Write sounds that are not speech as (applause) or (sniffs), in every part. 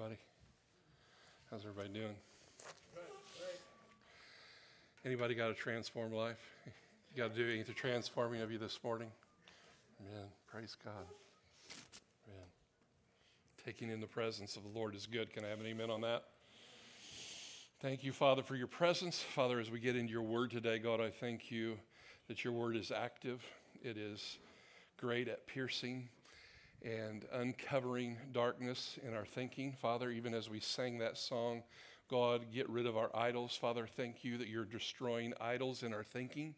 everybody? How's everybody doing? Anybody got a transformed life? You got to do anything transforming of you this morning? Amen. Praise God. Amen. Taking in the presence of the Lord is good. Can I have an amen on that? Thank you, Father, for your presence. Father, as we get into your word today, God, I thank you that your word is active. It is great at piercing and uncovering darkness in our thinking. Father, even as we sang that song, God, get rid of our idols. Father, thank you that you're destroying idols in our thinking,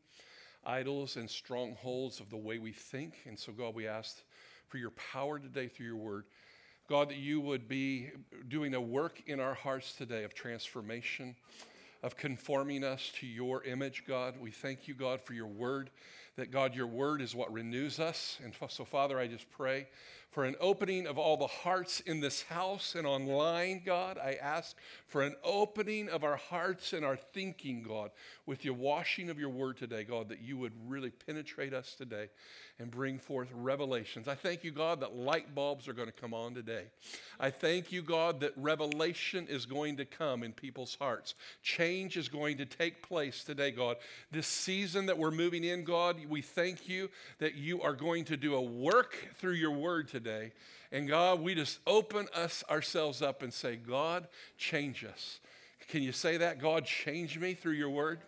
idols and strongholds of the way we think. And so, God, we ask for your power today through your word. God, that you would be doing a work in our hearts today of transformation, of conforming us to your image, God. We thank you, God, for your word that God, your word is what renews us. And so, Father, I just pray for an opening of all the hearts in this house and online, God. I ask for an opening of our hearts and our thinking, God, with your washing of your word today, God, that you would really penetrate us today and bring forth revelations. I thank you, God, that light bulbs are going to come on today. I thank you, God, that revelation is going to come in people's hearts. Change is going to take place today, God. This season that we're moving in, God, we thank you that you are going to do a work through your word today. And God, we just open us ourselves up and say, God, change us. Can you say that? God, change me through your word.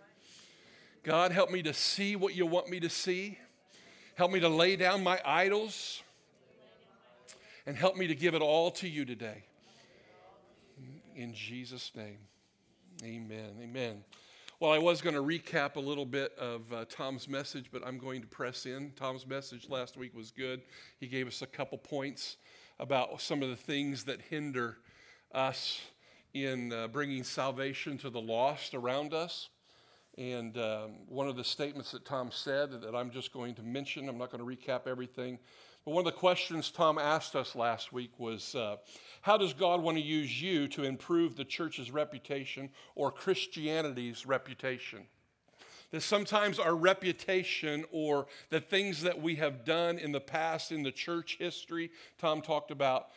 God, help me to see what you want me to see. Help me to lay down my idols. And help me to give it all to you today. In Jesus' name. Amen. Amen. Well, I was going to recap a little bit of uh, Tom's message, but I'm going to press in. Tom's message last week was good. He gave us a couple points about some of the things that hinder us in uh, bringing salvation to the lost around us. And um, one of the statements that Tom said that I'm just going to mention, I'm not going to recap everything, but one of the questions Tom asked us last week was uh, How does God want to use you to improve the church's reputation or Christianity's reputation? That sometimes our reputation or the things that we have done in the past in the church history, Tom talked about,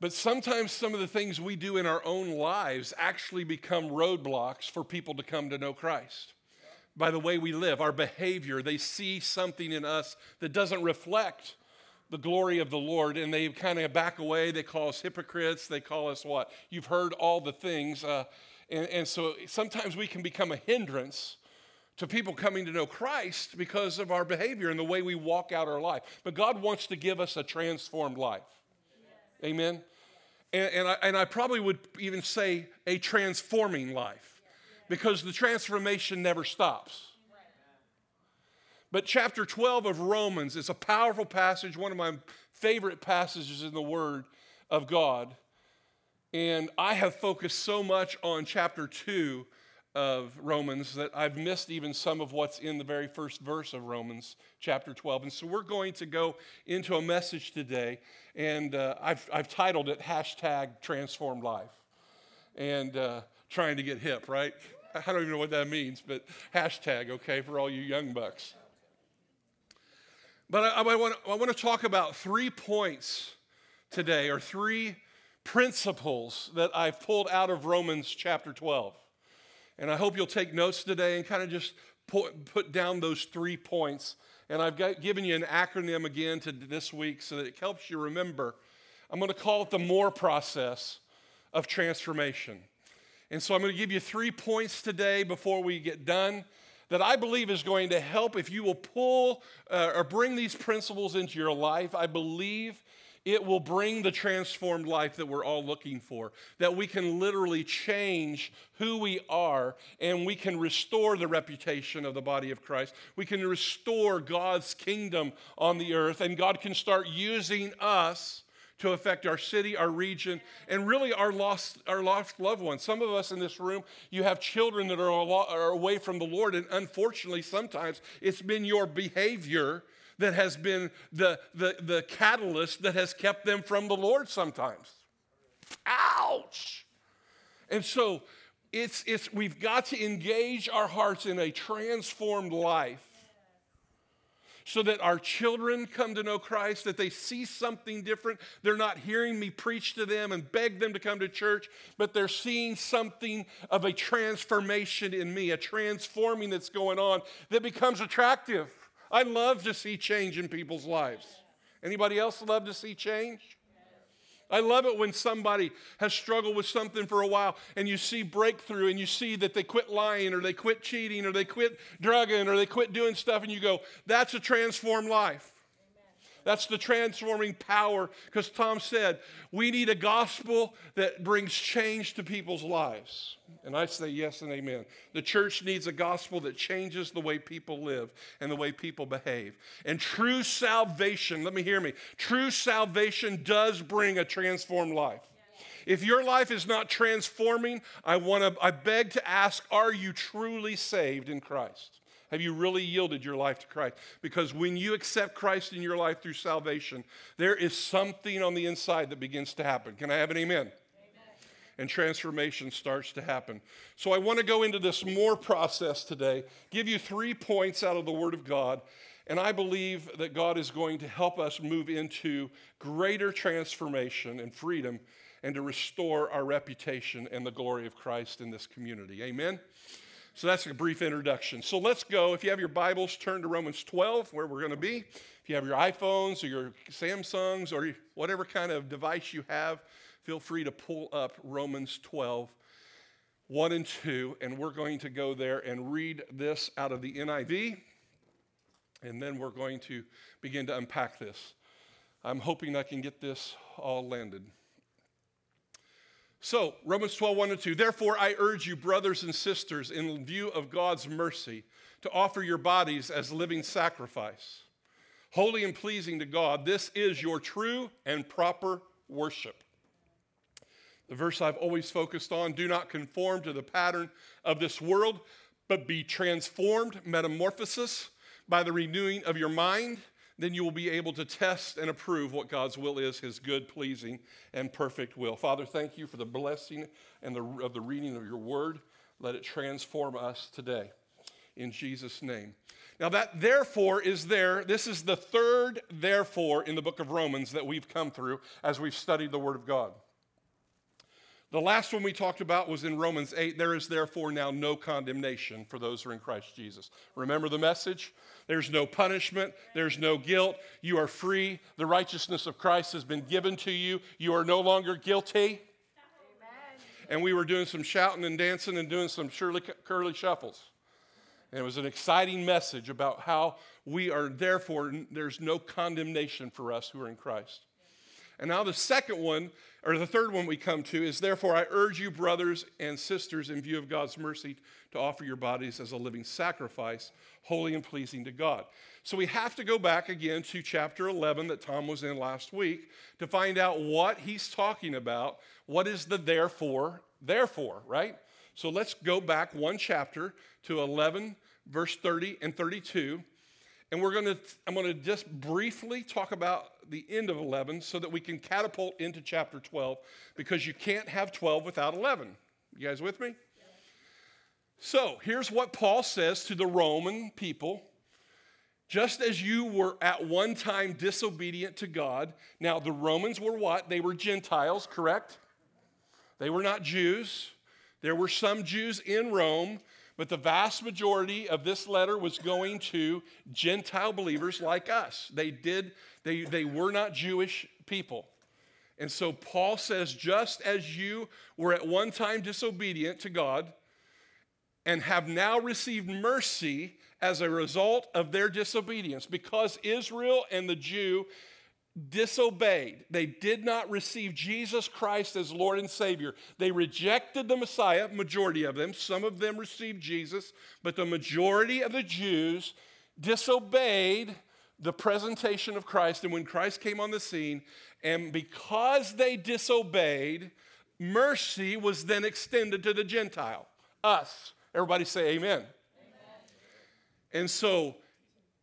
but sometimes some of the things we do in our own lives actually become roadblocks for people to come to know Christ. By the way we live, our behavior, they see something in us that doesn't reflect the glory of the Lord and they kind of back away. They call us hypocrites. They call us what? You've heard all the things. Uh, and, and so sometimes we can become a hindrance to people coming to know Christ because of our behavior and the way we walk out our life. But God wants to give us a transformed life. Yes. Amen. And, and, I, and I probably would even say a transforming life because the transformation never stops. But chapter 12 of Romans is a powerful passage, one of my favorite passages in the Word of God. And I have focused so much on chapter 2 of Romans that I've missed even some of what's in the very first verse of Romans chapter 12. And so we're going to go into a message today, and uh, I've, I've titled it hashtag transformed life. And uh, trying to get hip, right? I don't even know what that means, but hashtag, okay, for all you young bucks. But I, I, want, I want to talk about three points today, or three principles that I've pulled out of Romans chapter 12. And I hope you'll take notes today and kind of just put, put down those three points. And I've got, given you an acronym again to this week so that it helps you remember. I'm going to call it the MORE process of transformation. And so I'm going to give you three points today before we get done that I believe is going to help if you will pull uh, or bring these principles into your life. I believe it will bring the transformed life that we're all looking for. That we can literally change who we are and we can restore the reputation of the body of Christ. We can restore God's kingdom on the earth, and God can start using us to affect our city, our region, and really our lost, our lost loved ones. Some of us in this room, you have children that are, are away from the Lord, and unfortunately, sometimes it's been your behavior that has been the, the, the catalyst that has kept them from the Lord sometimes. Ouch! And so it's, it's, we've got to engage our hearts in a transformed life so that our children come to know Christ, that they see something different. They're not hearing me preach to them and beg them to come to church, but they're seeing something of a transformation in me, a transforming that's going on that becomes attractive. I love to see change in people's lives. Anybody else love to see change? I love it when somebody has struggled with something for a while and you see breakthrough and you see that they quit lying or they quit cheating or they quit drugging or they quit doing stuff and you go, that's a transformed life. That's the transforming power because Tom said we need a gospel that brings change to people's lives. And I say yes and amen. The church needs a gospel that changes the way people live and the way people behave. And true salvation, let me hear me, true salvation does bring a transformed life. If your life is not transforming, I want to I beg to ask, are you truly saved in Christ? Have you really yielded your life to Christ? Because when you accept Christ in your life through salvation, there is something on the inside that begins to happen. Can I have an amen? And transformation starts to happen. So I want to go into this more process today, give you three points out of the Word of God. And I believe that God is going to help us move into greater transformation and freedom and to restore our reputation and the glory of Christ in this community. Amen. So that's a brief introduction. So let's go. If you have your Bibles, turn to Romans 12, where we're going to be. If you have your iPhones or your Samsungs or whatever kind of device you have, feel free to pull up Romans 12, 1 and 2, and we're going to go there and read this out of the NIV, and then we're going to begin to unpack this. I'm hoping I can get this all landed. So, Romans 12, 1 and 2. Therefore, I urge you, brothers and sisters, in view of God's mercy, to offer your bodies as living sacrifice, holy and pleasing to God. This is your true and proper worship. The verse I've always focused on do not conform to the pattern of this world, but be transformed, metamorphosis, by the renewing of your mind then you will be able to test and approve what God's will is, his good, pleasing, and perfect will. Father, thank you for the blessing and the, of the reading of your word. Let it transform us today. In Jesus' name. Now, that therefore is there. This is the third therefore in the book of Romans that we've come through as we've studied the word of God. The last one we talked about was in Romans 8. There is therefore now no condemnation for those who are in Christ Jesus. Remember the message? There's no punishment, there's no guilt. You are free. The righteousness of Christ has been given to you. You are no longer guilty. Amen. And we were doing some shouting and dancing and doing some Shirley curly shuffles. And it was an exciting message about how we are, therefore, there's no condemnation for us who are in Christ. And now the second one, or the third one we come to is therefore I urge you, brothers and sisters, in view of God's mercy, to offer your bodies as a living sacrifice, holy and pleasing to God. So we have to go back again to chapter 11 that Tom was in last week to find out what he's talking about. What is the therefore, therefore, right? So let's go back one chapter to 11, verse 30 and 32. And we're going to, I'm going to just briefly talk about the end of 11 so that we can catapult into chapter 12 because you can't have 12 without 11. You guys with me? So here's what Paul says to the Roman people. Just as you were at one time disobedient to God, now the Romans were what? They were Gentiles, correct? They were not Jews. There were some Jews in Rome, but the vast majority of this letter was going to Gentile believers like us. They did, they, they were not Jewish people. And so Paul says, just as you were at one time disobedient to God and have now received mercy as a result of their disobedience, because Israel and the Jew disobeyed. They did not receive Jesus Christ as Lord and Savior. They rejected the Messiah, majority of them. Some of them received Jesus, but the majority of the Jews disobeyed the presentation of Christ. And when Christ came on the scene, and because they disobeyed, mercy was then extended to the Gentile, us. Everybody say amen. amen. And so,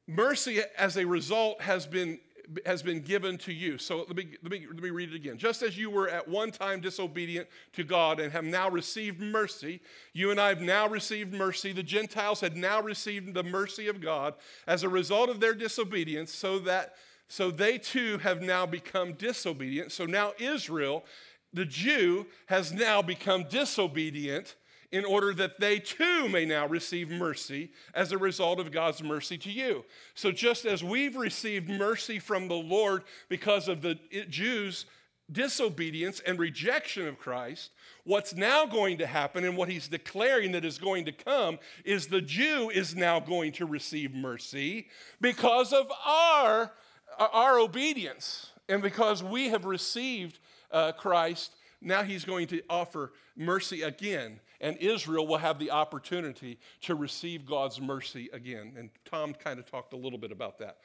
mercy as a result has been has been given to you. So let me, let, me, let me read it again. Just as you were at one time disobedient to God and have now received mercy, you and I have now received mercy. The Gentiles had now received the mercy of God as a result of their disobedience, so that so they too have now become disobedient. So now Israel, the Jew, has now become disobedient in order that they too may now receive mercy as a result of God's mercy to you. So, just as we've received mercy from the Lord because of the Jews' disobedience and rejection of Christ, what's now going to happen and what he's declaring that is going to come is the Jew is now going to receive mercy because of our, our obedience and because we have received uh, Christ now he's going to offer mercy again, and Israel will have the opportunity to receive God's mercy again. And Tom kind of talked a little bit about that.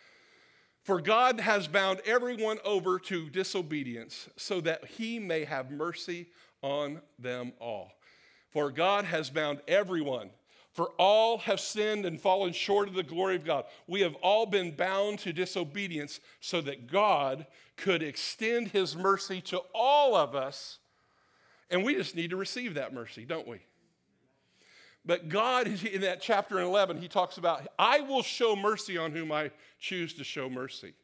For God has bound everyone over to disobedience so that he may have mercy on them all. For God has bound everyone. For all have sinned and fallen short of the glory of God. We have all been bound to disobedience so that God could extend his mercy to all of us and we just need to receive that mercy, don't we? But God, in that chapter 11, he talks about, I will show mercy on whom I choose to show mercy.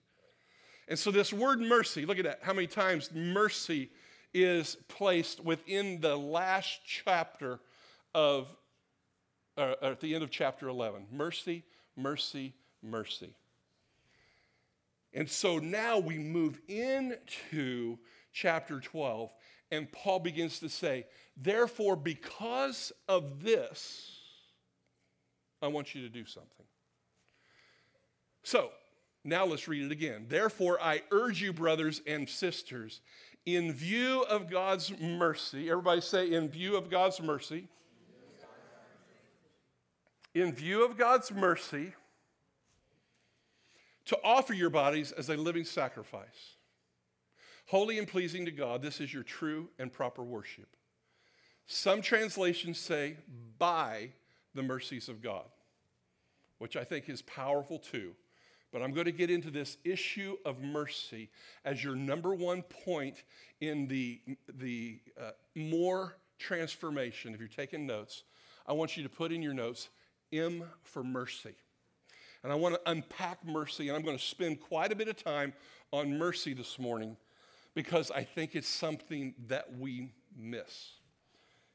And so, this word mercy, look at that, how many times mercy is placed within the last chapter of, uh, at the end of chapter 11. Mercy, mercy, mercy. And so now we move into chapter 12, and Paul begins to say, Therefore, because of this, I want you to do something. So, now let's read it again. Therefore, I urge you, brothers and sisters, in view of God's mercy, everybody say, in view of God's mercy, in view of God's mercy, to offer your bodies as a living sacrifice Holy and pleasing to God, this is your true and proper worship. Some translations say, by the mercies of God, which I think is powerful too. But I'm going to get into this issue of mercy as your number one point in the, the uh, more transformation. If you're taking notes, I want you to put in your notes M for mercy. And I want to unpack mercy, and I'm going to spend quite a bit of time on mercy this morning because I think it's something that we miss.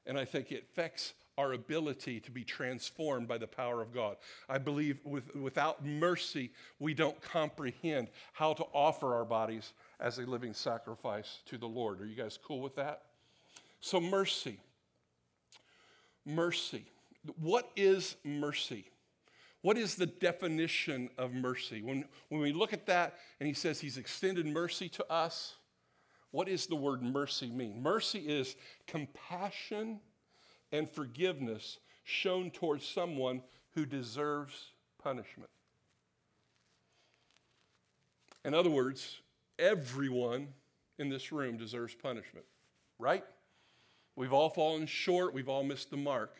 And I think it affects our ability to be transformed by the power of God. I believe with, without mercy, we don't comprehend how to offer our bodies as a living sacrifice to the Lord. Are you guys cool with that? So, mercy. Mercy. What is mercy? What is the definition of mercy? When, when we look at that and he says he's extended mercy to us, what does the word mercy mean? Mercy is compassion and forgiveness shown towards someone who deserves punishment. In other words, everyone in this room deserves punishment, right? We've all fallen short, we've all missed the mark.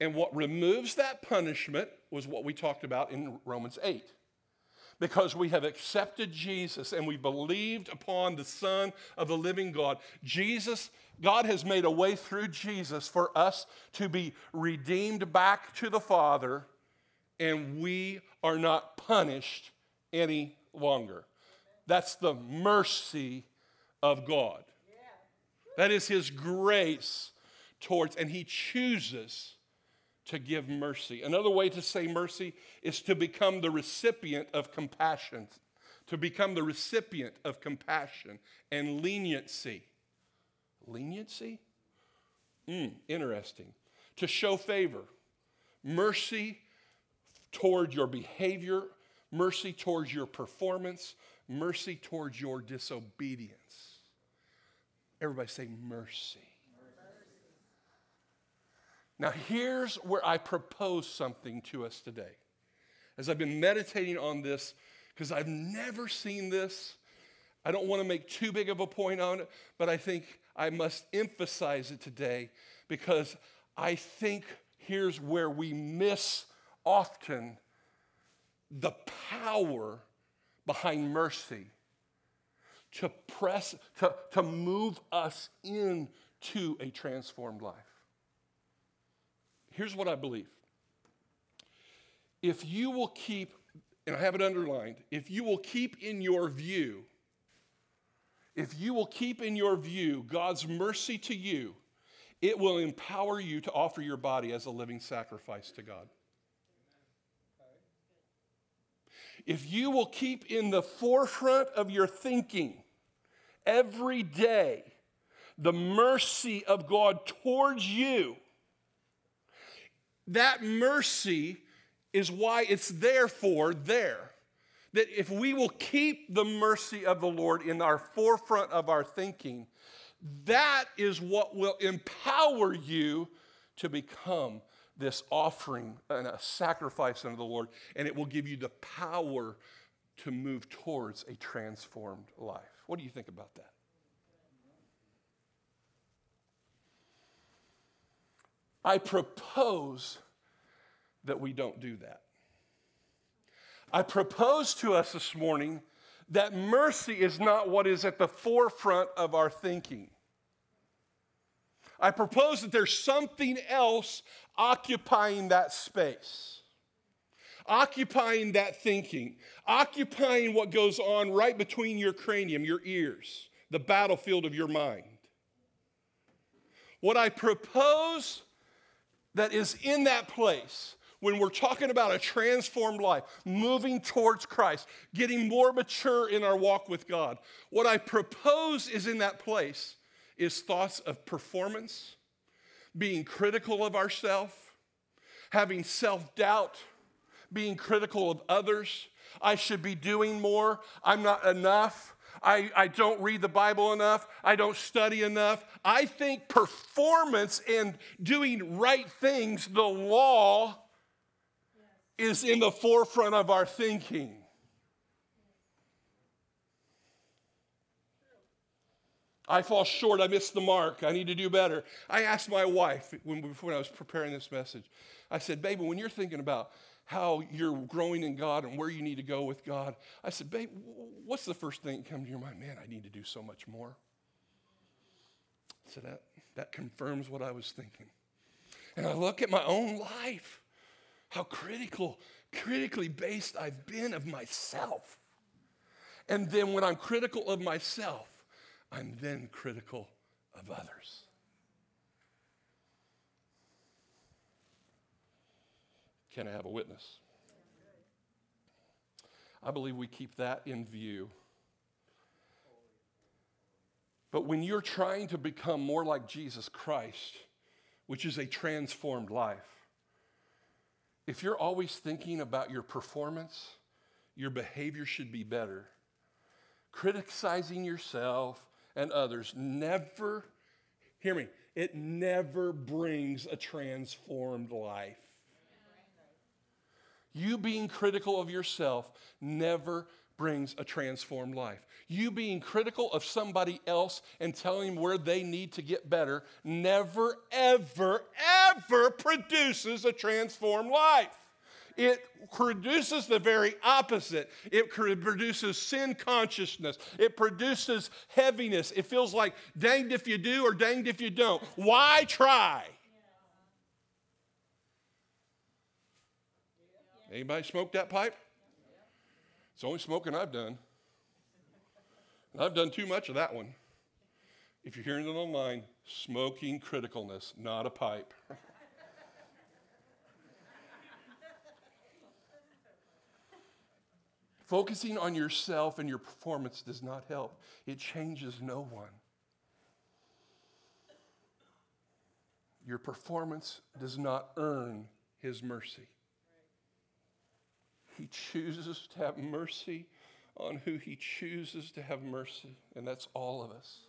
And what removes that punishment was what we talked about in Romans 8 because we have accepted Jesus and we believed upon the Son of the living God. Jesus, God has made a way through Jesus for us to be redeemed back to the Father, and we are not punished any longer. That's the mercy of God. That is His grace towards, and He chooses to give mercy. Another way to say mercy is to become the recipient of compassion, to become the recipient of compassion and leniency. Leniency? Mm, interesting. To show favor, mercy toward your behavior, mercy towards your performance, mercy towards your disobedience. Everybody say mercy. Now, here's where I propose something to us today. As I've been meditating on this, because I've never seen this, I don't want to make too big of a point on it, but I think I must emphasize it today because I think here's where we miss often the power behind mercy to press, to, to move us into a transformed life. Here's what I believe. If you will keep, and I have it underlined, if you will keep in your view, if you will keep in your view God's mercy to you, it will empower you to offer your body as a living sacrifice to God. If you will keep in the forefront of your thinking every day the mercy of God towards you, that mercy is why it's therefore there. That if we will keep the mercy of the Lord in our forefront of our thinking, that is what will empower you to become this offering and a sacrifice unto the Lord, and it will give you the power to move towards a transformed life. What do you think about that? I propose that we don't do that. I propose to us this morning that mercy is not what is at the forefront of our thinking. I propose that there's something else occupying that space, occupying that thinking, occupying what goes on right between your cranium, your ears, the battlefield of your mind. What I propose that is in that place when we're talking about a transformed life, moving towards Christ, getting more mature in our walk with God, what I propose is in that place is thoughts of performance, being critical of ourselves, having self doubt, being critical of others. I should be doing more. I'm not enough. I, I don't read the Bible enough. I don't study enough. I think performance and doing right things, the law, is in the forefront of our thinking. I fall short. I missed the mark. I need to do better. I asked my wife when, when I was preparing this message, I said, Baby, when you're thinking about how you're growing in God and where you need to go with God, I said, Babe, what's the first thing that comes to your mind? Man, I need to do so much more. So that, that confirms what I was thinking. And I look at my own life, how critical, critically based I've been of myself. And then when I'm critical of myself, I'm then critical of others. Can I have a witness? I believe we keep that in view. But when you're trying to become more like Jesus Christ, which is a transformed life, if you're always thinking about your performance, your behavior should be better. Criticizing yourself, and others never, hear me, it never brings a transformed life. You being critical of yourself never brings a transformed life. You being critical of somebody else and telling them where they need to get better never, ever, ever produces a transformed life it produces the very opposite. It produces sin consciousness. It produces heaviness. It feels like danged if you do or danged if you don't. Why try? Anybody smoke that pipe? It's the only smoking I've done. And I've done too much of that one. If you're hearing it online, smoking criticalness, not a pipe. (laughs) Focusing on yourself and your performance does not help, it changes no one. Your performance does not earn his mercy. He chooses to have mercy on who he chooses to have mercy, and that's all of us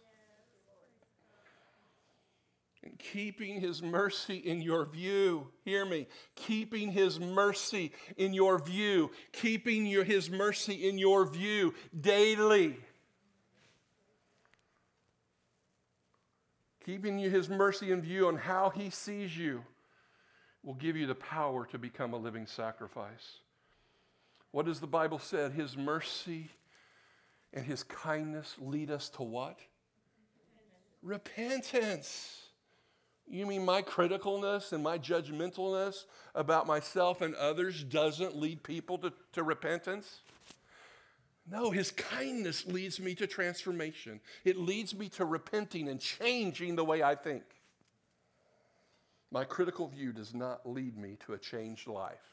and keeping his mercy in your view. Hear me. Keeping his mercy in your view. Keeping your, his mercy in your view daily. Keeping his mercy in view on how he sees you will give you the power to become a living sacrifice. What does the Bible say? His mercy and his kindness lead us to what? Repentance. Repentance. You mean my criticalness and my judgmentalness about myself and others doesn't lead people to, to repentance? No, his kindness leads me to transformation. It leads me to repenting and changing the way I think. My critical view does not lead me to a changed life.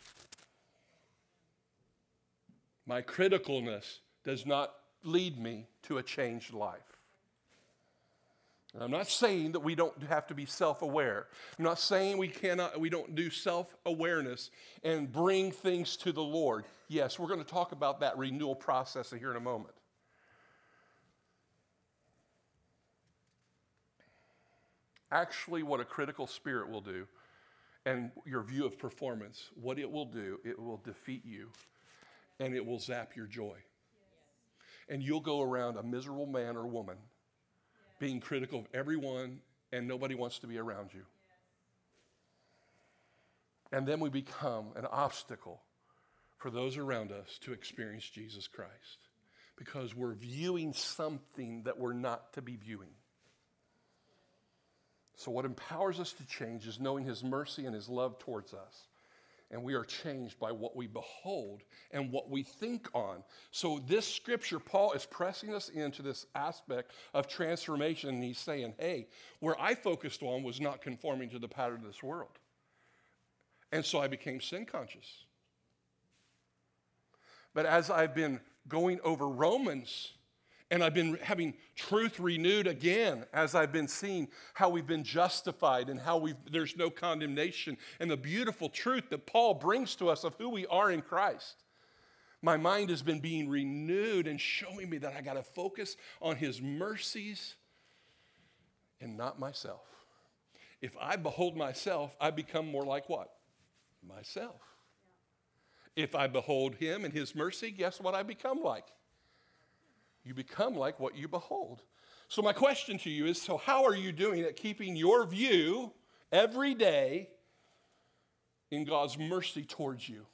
My criticalness does not lead me to a changed life. And I'm not saying that we don't have to be self-aware. I'm not saying we cannot we don't do self-awareness and bring things to the Lord. Yes, we're going to talk about that renewal process here in a moment. Actually, what a critical spirit will do and your view of performance, what it will do, it will defeat you and it will zap your joy. And you'll go around a miserable man or woman being critical of everyone and nobody wants to be around you. And then we become an obstacle for those around us to experience Jesus Christ because we're viewing something that we're not to be viewing. So, what empowers us to change is knowing His mercy and His love towards us and we are changed by what we behold and what we think on. So, this scripture, Paul is pressing us into this aspect of transformation, and he's saying, Hey, where I focused on was not conforming to the pattern of this world. And so I became sin conscious. But as I've been going over Romans, and I've been having truth renewed again as I've been seeing how we've been justified and how we've, there's no condemnation and the beautiful truth that Paul brings to us of who we are in Christ. My mind has been being renewed and showing me that I got to focus on his mercies and not myself. If I behold myself, I become more like what? Myself. If I behold him and his mercy, guess what I become like? You become like what you behold. So, my question to you is so, how are you doing at keeping your view every day in God's mercy towards you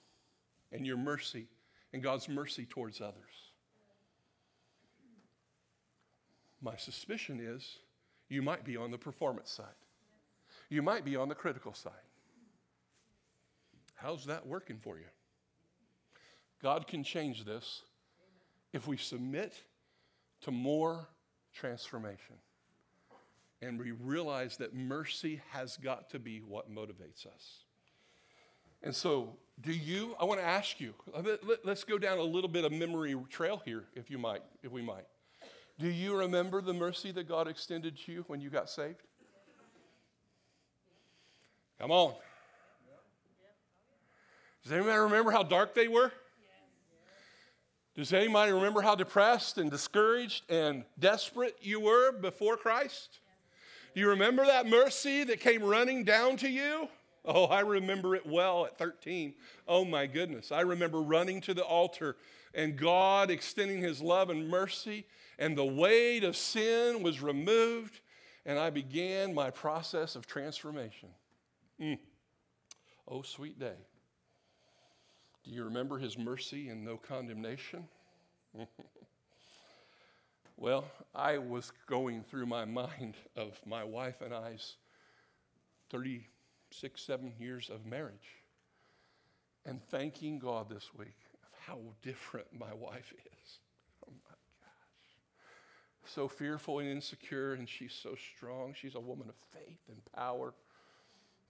and your mercy and God's mercy towards others? My suspicion is you might be on the performance side, you might be on the critical side. How's that working for you? God can change this if we submit to more transformation. And we realize that mercy has got to be what motivates us. And so, do you, I want to ask you, let's go down a little bit of memory trail here, if you might, if we might. Do you remember the mercy that God extended to you when you got saved? Come on. Does anybody remember how dark they were? Does anybody remember how depressed and discouraged and desperate you were before Christ? Do you remember that mercy that came running down to you? Oh, I remember it well at 13. Oh my goodness. I remember running to the altar and God extending his love and mercy, and the weight of sin was removed, and I began my process of transformation. Mm. Oh, sweet day. Do you remember his mercy and no condemnation? (laughs) well, I was going through my mind of my wife and I's 36, 7 years of marriage and thanking God this week of how different my wife is. Oh my gosh. So fearful and insecure, and she's so strong. She's a woman of faith and power.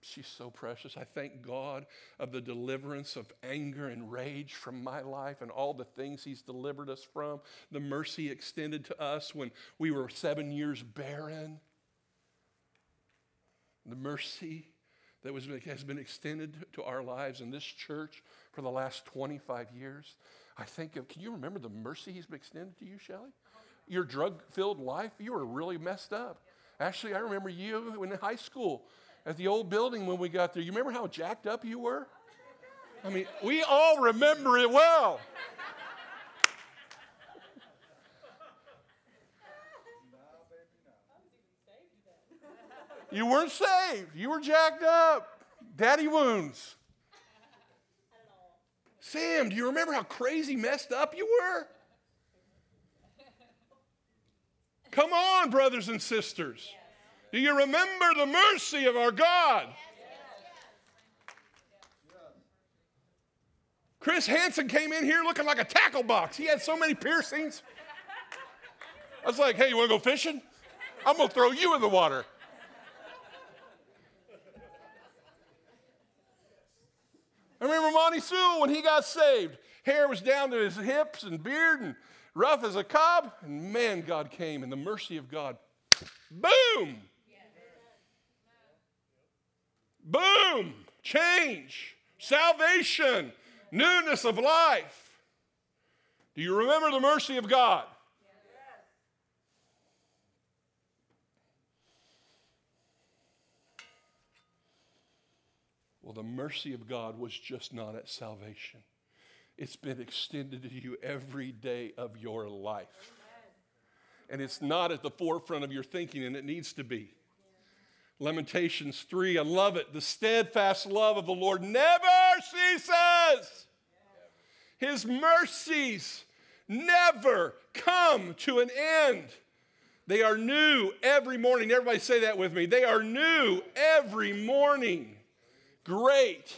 She's so precious. I thank God of the deliverance of anger and rage from my life and all the things He's delivered us from. The mercy extended to us when we were seven years barren. The mercy that was, has been extended to our lives in this church for the last 25 years. I think of, can you remember the mercy He's been extended to you, Shelly? Your drug filled life, you were really messed up. Actually, I remember you in high school at the old building when we got there. You remember how jacked up you were? I mean, we all remember it well. You weren't saved. You were jacked up. Daddy wounds. Sam, do you remember how crazy messed up you were? Come on, brothers and sisters. Do you remember the mercy of our God? Chris Hansen came in here looking like a tackle box. He had so many piercings. I was like, hey, you want to go fishing? I'm going to throw you in the water. I remember Monty Sewell when he got saved. Hair was down to his hips and beard and rough as a cob. And man, God came and the mercy of God. Boom! Boom! Change, salvation, newness of life. Do you remember the mercy of God? Well, the mercy of God was just not at salvation. It's been extended to you every day of your life. And it's not at the forefront of your thinking, and it needs to be. Lamentations 3, I love it. The steadfast love of the Lord never ceases. His mercies never come to an end. They are new every morning. Everybody say that with me. They are new every morning. Great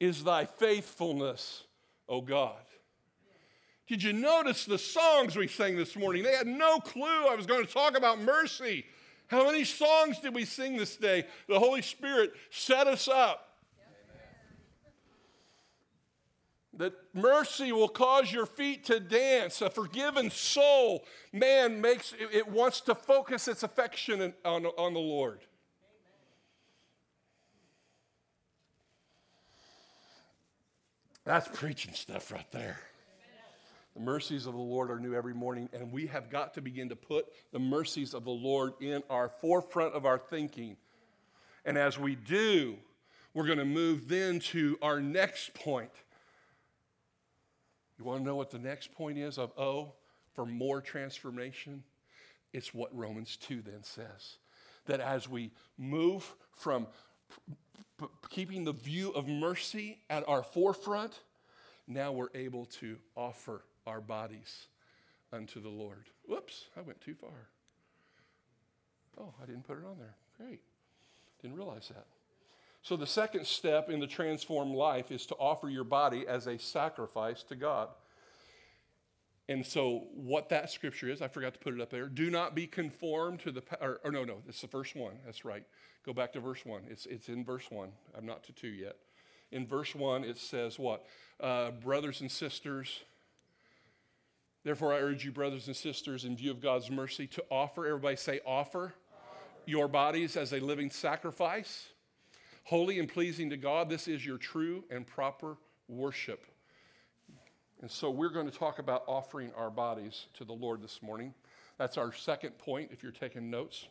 is thy faithfulness, O God. Did you notice the songs we sang this morning? They had no clue I was going to talk about mercy. How many songs did we sing this day? The Holy Spirit set us up. That mercy will cause your feet to dance. A forgiven soul, man, makes it wants to focus its affection on, on the Lord. That's preaching stuff right there. The mercies of the Lord are new every morning, and we have got to begin to put the mercies of the Lord in our forefront of our thinking. And as we do, we're going to move then to our next point. You want to know what the next point is of O for more transformation? It's what Romans 2 then says. That as we move from keeping the view of mercy at our forefront, now we're able to offer our bodies unto the Lord. Whoops, I went too far. Oh, I didn't put it on there. Great. Didn't realize that. So, the second step in the transformed life is to offer your body as a sacrifice to God. And so, what that scripture is, I forgot to put it up there. Do not be conformed to the, or, or no, no, it's the first one. That's right. Go back to verse 1. It's, it's in verse 1. I'm not to 2 yet. In verse 1, it says what? Uh, brothers and sisters, therefore I urge you, brothers and sisters, in view of God's mercy, to offer, everybody say, offer, offer. your bodies as a living sacrifice, holy and pleasing to God. This is your true and proper worship. And so we're going to talk about offering our bodies to the Lord this morning. That's our second point if you're taking notes.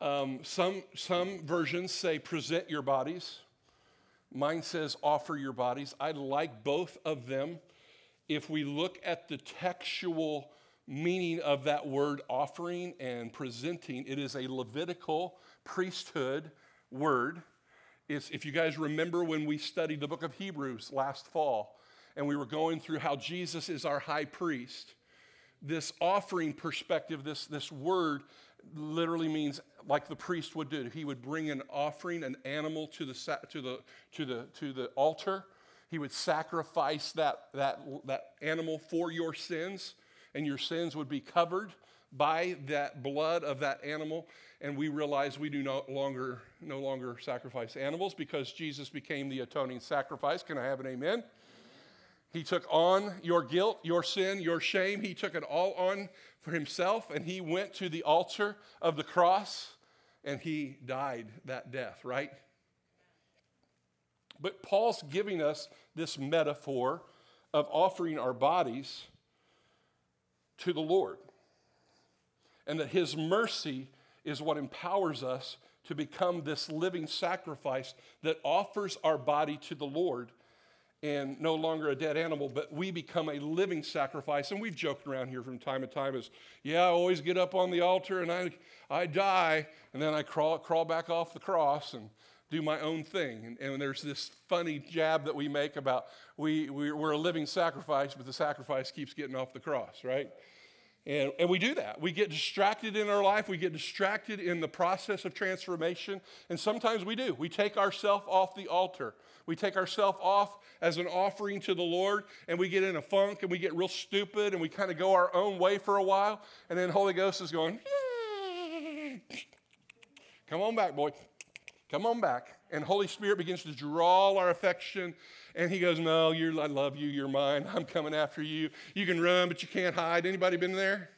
Um, some, some versions say present your bodies. Mine says offer your bodies. I like both of them. If we look at the textual meaning of that word offering and presenting, it is a Levitical priesthood word. It's, if you guys remember when we studied the book of Hebrews last fall, and we were going through how Jesus is our high priest, this offering perspective, this, this word literally means like the priest would do. He would bring an offering, an animal to the, to the, to the, to the altar. He would sacrifice that, that, that animal for your sins, and your sins would be covered by that blood of that animal. And we realize we do no longer, no longer sacrifice animals because Jesus became the atoning sacrifice. Can I have an amen? He took on your guilt, your sin, your shame. He took it all on for himself, and he went to the altar of the cross and he died that death, right? But Paul's giving us this metaphor of offering our bodies to the Lord. And that his mercy is what empowers us to become this living sacrifice that offers our body to the Lord and no longer a dead animal, but we become a living sacrifice. And we've joked around here from time to time as, yeah, I always get up on the altar and I, I die, and then I crawl, crawl back off the cross. And do my own thing. And, and there's this funny jab that we make about we, we, we're a living sacrifice, but the sacrifice keeps getting off the cross, right? And, and we do that. We get distracted in our life. We get distracted in the process of transformation. And sometimes we do. We take ourselves off the altar. We take ourselves off as an offering to the Lord, and we get in a funk and we get real stupid and we kind of go our own way for a while. And then Holy Ghost is going, Come on back, boy. Come on back. And Holy Spirit begins to draw our affection. And he goes, No, you're, I love you. You're mine. I'm coming after you. You can run, but you can't hide. Anybody been there?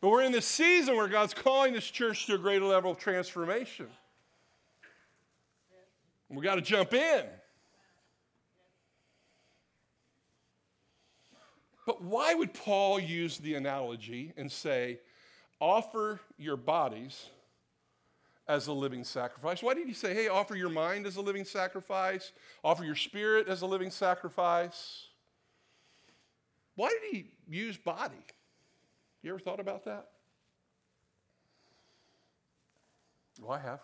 But we're in this season where God's calling this church to a greater level of transformation. We got to jump in. But why would Paul use the analogy and say, offer your bodies as a living sacrifice. Why did he say, hey, offer your mind as a living sacrifice? Offer your spirit as a living sacrifice? Why did he use body? You ever thought about that? Well, I have.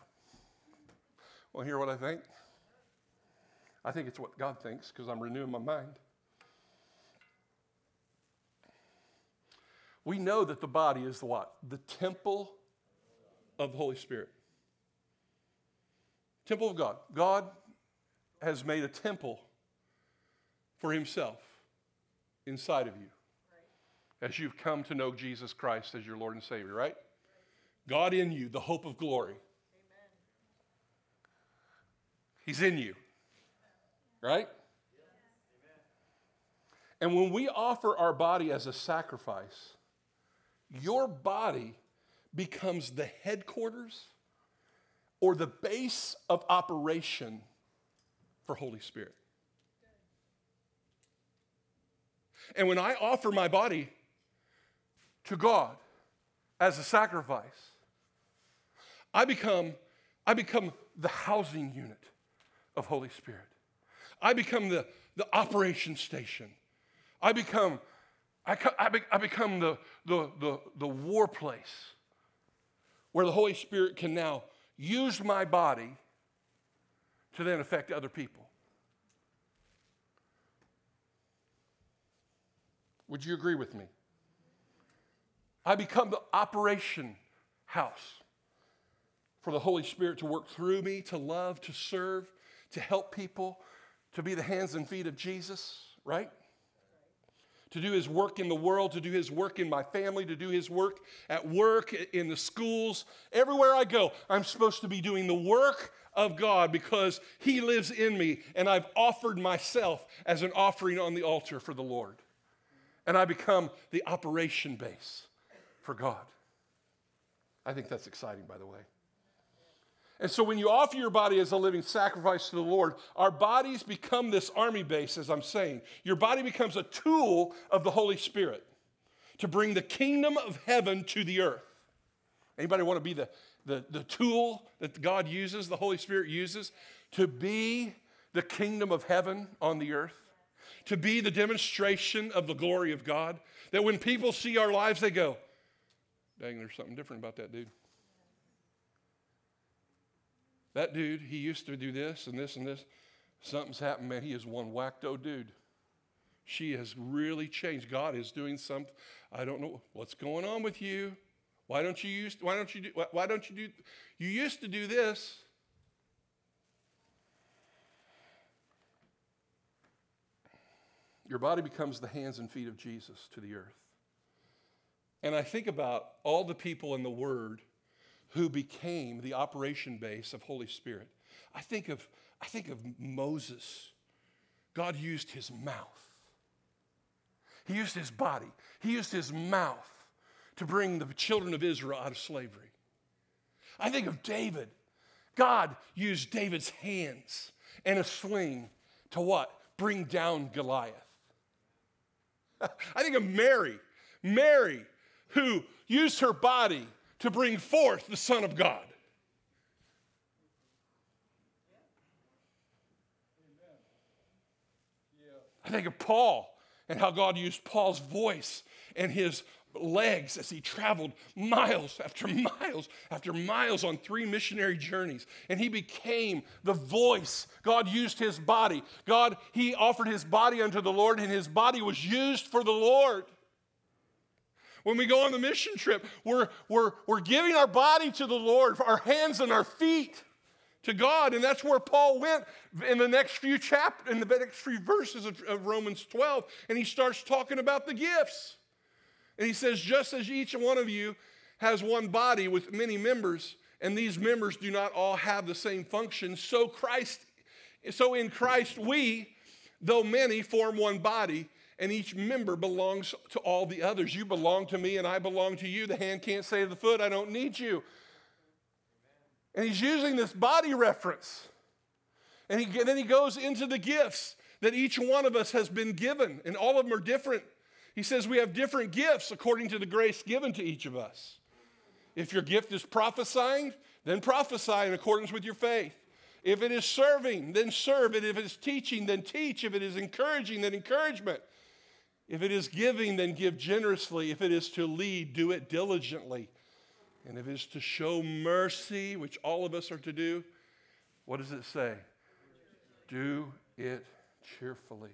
Well, hear what I think? I think it's what God thinks because I'm renewing my mind. We know that the body is the what? The temple of the Holy Spirit. Temple of God. God has made a temple for himself inside of you as you've come to know Jesus Christ as your Lord and Savior, right? God in you, the hope of glory. He's in you, right? And when we offer our body as a sacrifice, your body becomes the headquarters or the base of operation for Holy Spirit. And when I offer my body to God as a sacrifice, I become, I become the housing unit of Holy Spirit. I become the, the operation station. I become, I, I, be, I become the, the, the, the war place where the Holy Spirit can now use my body to then affect other people. Would you agree with me? I become the operation house for the Holy Spirit to work through me, to love, to serve, to help people, to be the hands and feet of Jesus, right? To do his work in the world, to do his work in my family, to do his work at work, in the schools. Everywhere I go, I'm supposed to be doing the work of God because he lives in me, and I've offered myself as an offering on the altar for the Lord. And I become the operation base for God. I think that's exciting, by the way. And so when you offer your body as a living sacrifice to the Lord, our bodies become this army base, as I'm saying. Your body becomes a tool of the Holy Spirit to bring the kingdom of heaven to the earth. Anybody want to be the, the, the tool that God uses, the Holy Spirit uses, to be the kingdom of heaven on the earth? To be the demonstration of the glory of God? That when people see our lives, they go, dang, there's something different about that dude. That dude, he used to do this and this and this. Something's happened, man. He is one whacked dude. She has really changed. God is doing something. I don't know what's going on with you. Why don't you use? Why don't you do? Why don't you do? You used to do this. Your body becomes the hands and feet of Jesus to the earth. And I think about all the people in the Word who became the operation base of Holy Spirit. I think of, I think of Moses. God used his mouth. He used his body. He used his mouth to bring the children of Israel out of slavery. I think of David. God used David's hands and a sling to what? Bring down Goliath. (laughs) I think of Mary. Mary, who used her body to bring forth the Son of God. I think of Paul and how God used Paul's voice and his legs as he traveled miles after (laughs) miles after miles on three missionary journeys. And he became the voice. God used his body. God, he offered his body unto the Lord, and his body was used for the Lord. When we go on the mission trip, we're, we're, we're giving our body to the Lord, our hands and our feet to God. And that's where Paul went in the next few chapters, in the next few verses of, of Romans 12. And he starts talking about the gifts. And he says, just as each one of you has one body with many members, and these members do not all have the same function, so Christ, so in Christ we, though many, form one body, and each member belongs to all the others. You belong to me, and I belong to you. The hand can't say to the foot, I don't need you. And he's using this body reference. And he, then he goes into the gifts that each one of us has been given, and all of them are different. He says we have different gifts according to the grace given to each of us. If your gift is prophesying, then prophesy in accordance with your faith. If it is serving, then serve. And if it is teaching, then teach. If it is encouraging, then encouragement. If it is giving, then give generously. If it is to lead, do it diligently. And if it is to show mercy, which all of us are to do, what does it say? Do it cheerfully.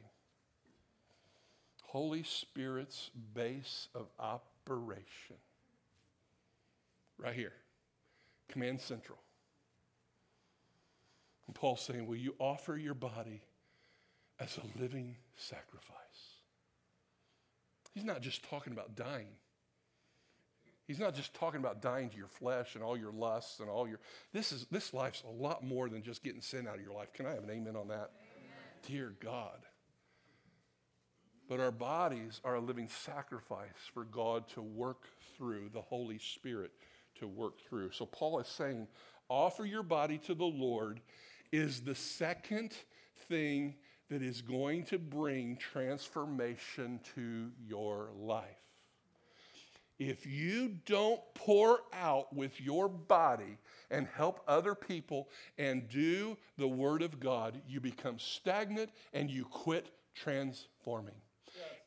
Holy Spirit's base of operation. Right here, Command Central. And Paul's saying, Will you offer your body as a living sacrifice? He's not just talking about dying. He's not just talking about dying to your flesh and all your lusts and all your this is this life's a lot more than just getting sin out of your life. Can I have an amen on that? Amen. Dear God. But our bodies are a living sacrifice for God to work through, the Holy Spirit to work through. So Paul is saying, offer your body to the Lord is the second thing that is going to bring transformation to your life. If you don't pour out with your body and help other people and do the Word of God, you become stagnant and you quit transforming.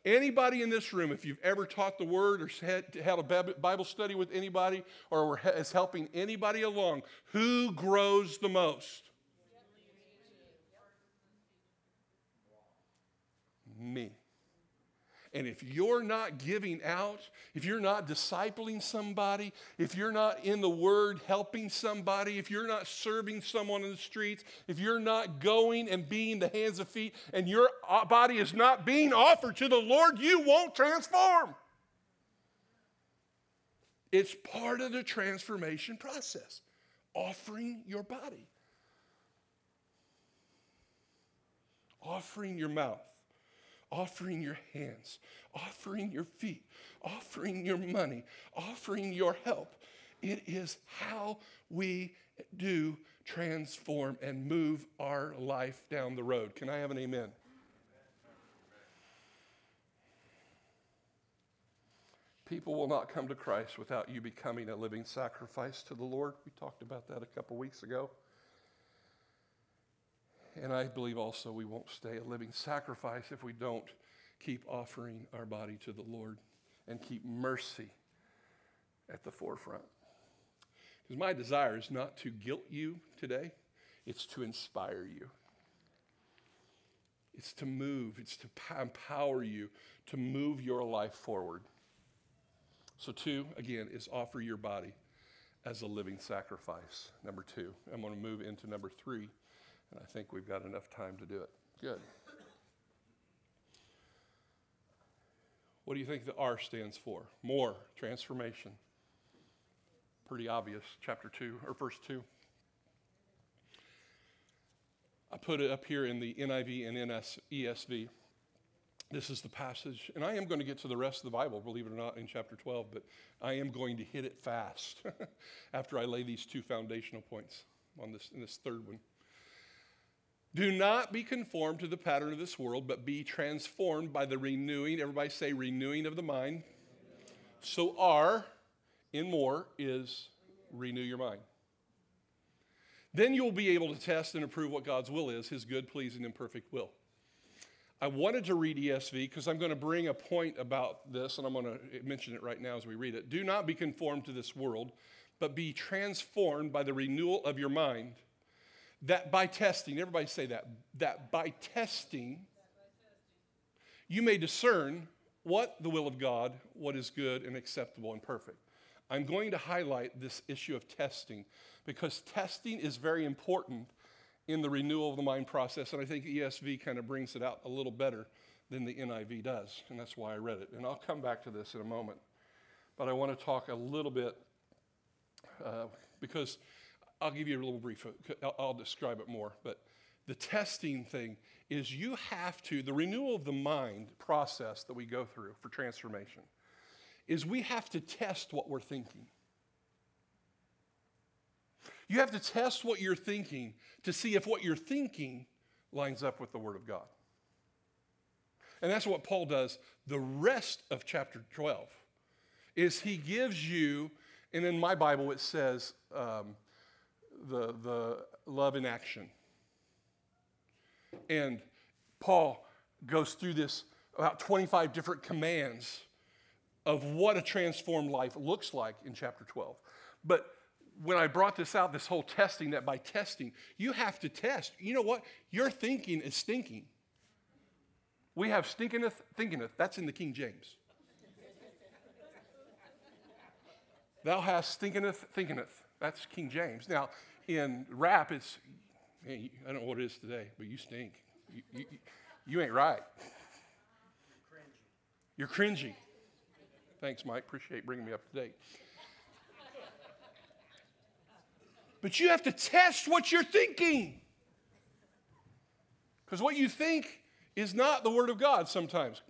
Anybody in this room, if you've ever taught the word or had, had a Bible study with anybody or is helping anybody along, who grows the most? Me. And if you're not giving out, if you're not discipling somebody, if you're not in the Word helping somebody, if you're not serving someone in the streets, if you're not going and being the hands and feet, and your uh, body is not being offered to the Lord, you won't transform. It's part of the transformation process, offering your body, offering your mouth offering your hands, offering your feet, offering your money, offering your help. It is how we do transform and move our life down the road. Can I have an amen? People will not come to Christ without you becoming a living sacrifice to the Lord. We talked about that a couple weeks ago. And I believe also we won't stay a living sacrifice if we don't keep offering our body to the Lord and keep mercy at the forefront. Because my desire is not to guilt you today, it's to inspire you. It's to move, it's to empower you to move your life forward. So, two, again, is offer your body as a living sacrifice. Number two. I'm going to move into number three and I think we've got enough time to do it. Good. What do you think the R stands for? More, transformation. Pretty obvious, chapter 2, or verse 2. I put it up here in the NIV and NS, ESV. This is the passage, and I am going to get to the rest of the Bible, believe it or not, in chapter 12, but I am going to hit it fast (laughs) after I lay these two foundational points on this, in this third one. Do not be conformed to the pattern of this world, but be transformed by the renewing, everybody say renewing of the mind. So, R in more is renew your mind. Then you will be able to test and approve what God's will is, his good, pleasing, and perfect will. I wanted to read ESV because I'm going to bring a point about this, and I'm going to mention it right now as we read it. Do not be conformed to this world, but be transformed by the renewal of your mind. That by testing, everybody say that, that by testing, you may discern what the will of God, what is good and acceptable and perfect. I'm going to highlight this issue of testing because testing is very important in the renewal of the mind process, and I think ESV kind of brings it out a little better than the NIV does, and that's why I read it. And I'll come back to this in a moment. But I want to talk a little bit uh, because I'll give you a little brief, I'll, I'll describe it more. But the testing thing is you have to, the renewal of the mind process that we go through for transformation is we have to test what we're thinking. You have to test what you're thinking to see if what you're thinking lines up with the Word of God. And that's what Paul does the rest of chapter 12 is he gives you, and in my Bible it says um, the, the love in action. And Paul goes through this about 25 different commands of what a transformed life looks like in chapter 12. But when I brought this out, this whole testing, that by testing, you have to test. You know what? Your thinking is stinking. We have stinkingeth, thinkingeth. That's in the King James. Thou hast stinkingeth, thinkingeth. That's King James. Now, in rap, it's, hey, I don't know what it is today, but you stink. You, you, you ain't right. You're cringy. Thanks, Mike. Appreciate bringing me up to date. But you have to test what you're thinking. Because what you think is not the Word of God sometimes.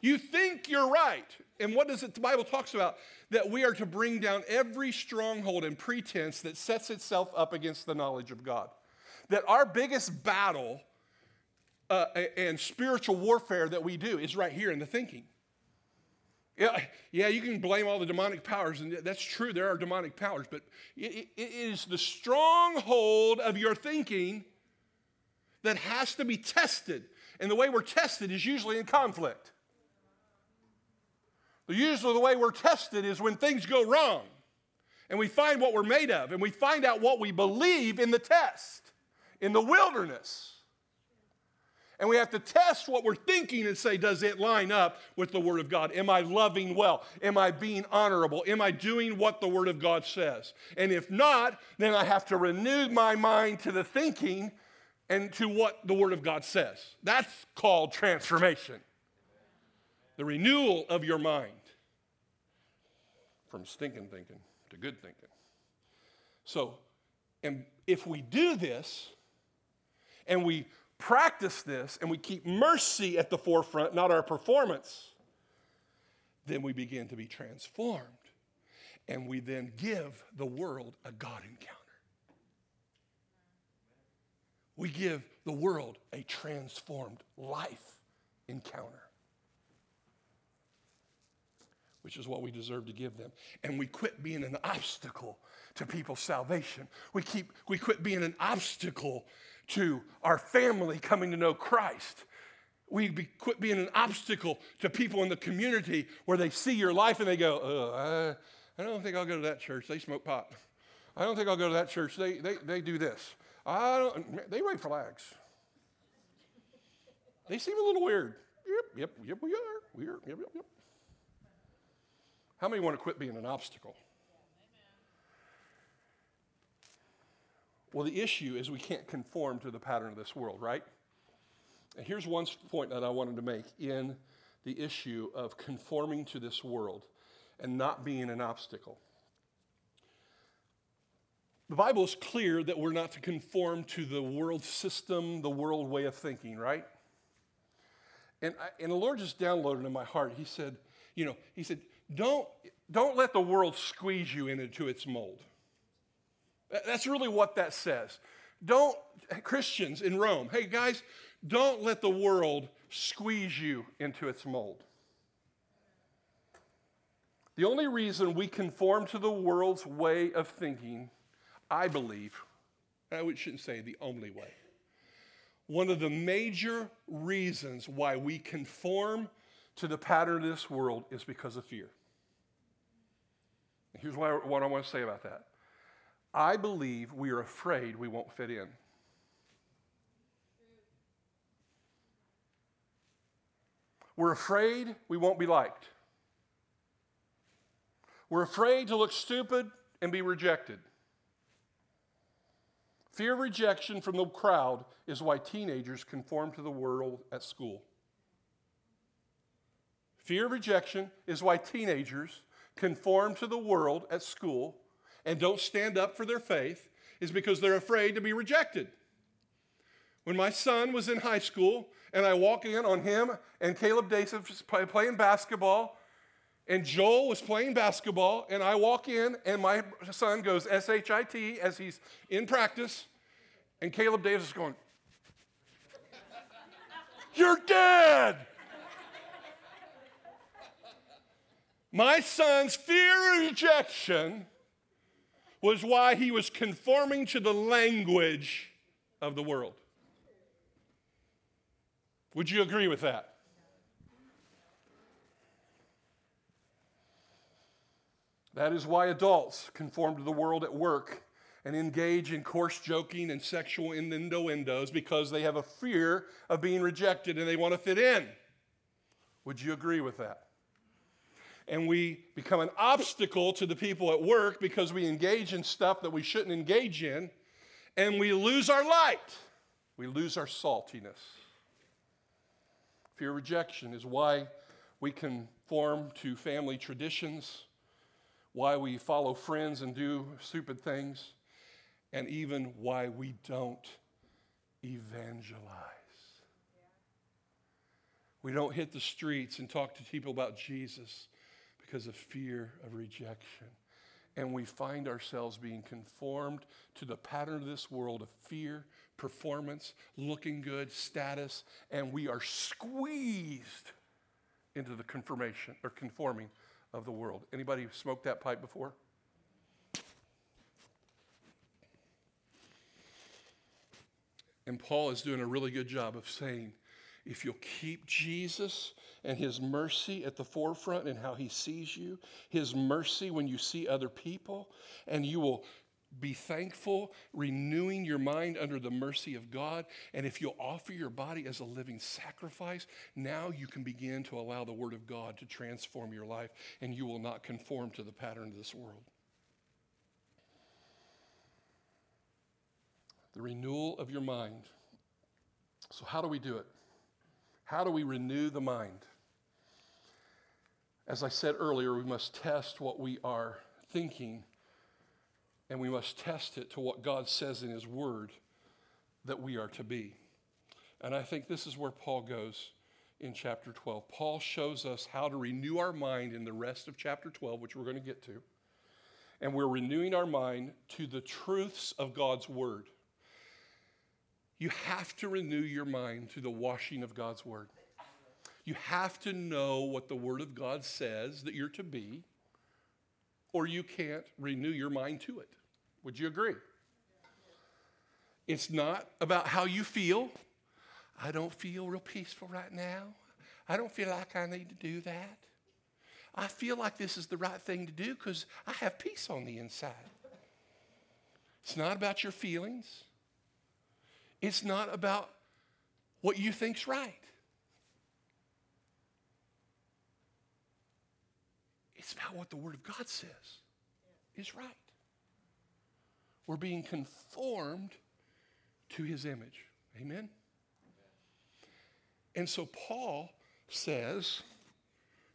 You think you're right. And what does it, the Bible talks about? That we are to bring down every stronghold and pretense that sets itself up against the knowledge of God. That our biggest battle uh, and spiritual warfare that we do is right here in the thinking. Yeah, yeah, you can blame all the demonic powers, and that's true. There are demonic powers, but it, it is the stronghold of your thinking that has to be tested. And the way we're tested is usually in conflict. Usually, the way we're tested is when things go wrong, and we find what we're made of, and we find out what we believe in the test, in the wilderness. And we have to test what we're thinking and say, does it line up with the Word of God? Am I loving well? Am I being honorable? Am I doing what the Word of God says? And if not, then I have to renew my mind to the thinking and to what the Word of God says. That's called transformation. The renewal of your mind from stinking thinking to good thinking. So, and if we do this and we practice this and we keep mercy at the forefront, not our performance, then we begin to be transformed. And we then give the world a God encounter. We give the world a transformed life encounter, which is what we deserve to give them. And we quit being an obstacle to people's salvation. We, keep, we quit being an obstacle to our family coming to know Christ. We be, quit being an obstacle to people in the community where they see your life and they go, oh, I, I don't think I'll go to that church. They smoke pot. I don't think I'll go to that church. They, they, they do this. I don't, they wave flags. They seem a little weird. Yep, yep, yep, we are. We are. Yep, yep, yep. How many want to quit being an obstacle? Well, the issue is we can't conform to the pattern of this world, right? And here's one point that I wanted to make in the issue of conforming to this world and not being an obstacle. The Bible is clear that we're not to conform to the world system, the world way of thinking, right? And, I, and the Lord just downloaded in my heart. He said, you know, He said, don't, don't let the world squeeze you into its mold. That's really what that says. Don't, Christians in Rome, hey guys, don't let the world squeeze you into its mold. The only reason we conform to the world's way of thinking, I believe, I shouldn't say the only way. one of the major reasons why we conform to the pattern of this world is because of fear. Here's what I, what I want to say about that. I believe we are afraid we won't fit in. We're afraid we won't be liked. We're afraid to look stupid and be rejected. Fear of rejection from the crowd is why teenagers conform to the world at school. Fear of rejection is why teenagers conform to the world at school and don't stand up for their faith, is because they're afraid to be rejected. When my son was in high school and I walk in on him and Caleb Davis playing basketball, and Joel was playing basketball, and I walk in, and my son goes S H I T as he's in practice, and Caleb Davis is going, You're dead! My son's fear of rejection was why he was conforming to the language of the world. Would you agree with that? That is why adults conform to the world at work and engage in coarse joking and sexual innuendos because they have a fear of being rejected and they want to fit in. Would you agree with that? And we become an obstacle to the people at work because we engage in stuff that we shouldn't engage in, and we lose our light. We lose our saltiness. Fear rejection is why we conform to family traditions why we follow friends and do stupid things, and even why we don't evangelize. We don't hit the streets and talk to people about Jesus because of fear of rejection. And we find ourselves being conformed to the pattern of this world of fear, performance, looking good, status, and we are squeezed into the confirmation or conforming of the world. Anybody smoked that pipe before? And Paul is doing a really good job of saying, if you'll keep Jesus and his mercy at the forefront and how he sees you, his mercy when you see other people, and you will be thankful, renewing your mind under the mercy of God. And if you'll offer your body as a living sacrifice, now you can begin to allow the Word of God to transform your life, and you will not conform to the pattern of this world. The renewal of your mind. So, how do we do it? How do we renew the mind? As I said earlier, we must test what we are thinking and we must test it to what God says in His Word that we are to be. And I think this is where Paul goes in chapter 12. Paul shows us how to renew our mind in the rest of chapter 12, which we're going to get to. And we're renewing our mind to the truths of God's Word. You have to renew your mind through the washing of God's Word. You have to know what the Word of God says that you're to be or you can't renew your mind to it. Would you agree? It's not about how you feel. I don't feel real peaceful right now. I don't feel like I need to do that. I feel like this is the right thing to do because I have peace on the inside. It's not about your feelings. It's not about what you think's right. It's about what the Word of God says is right. We're being conformed to His image. Amen? And so Paul says,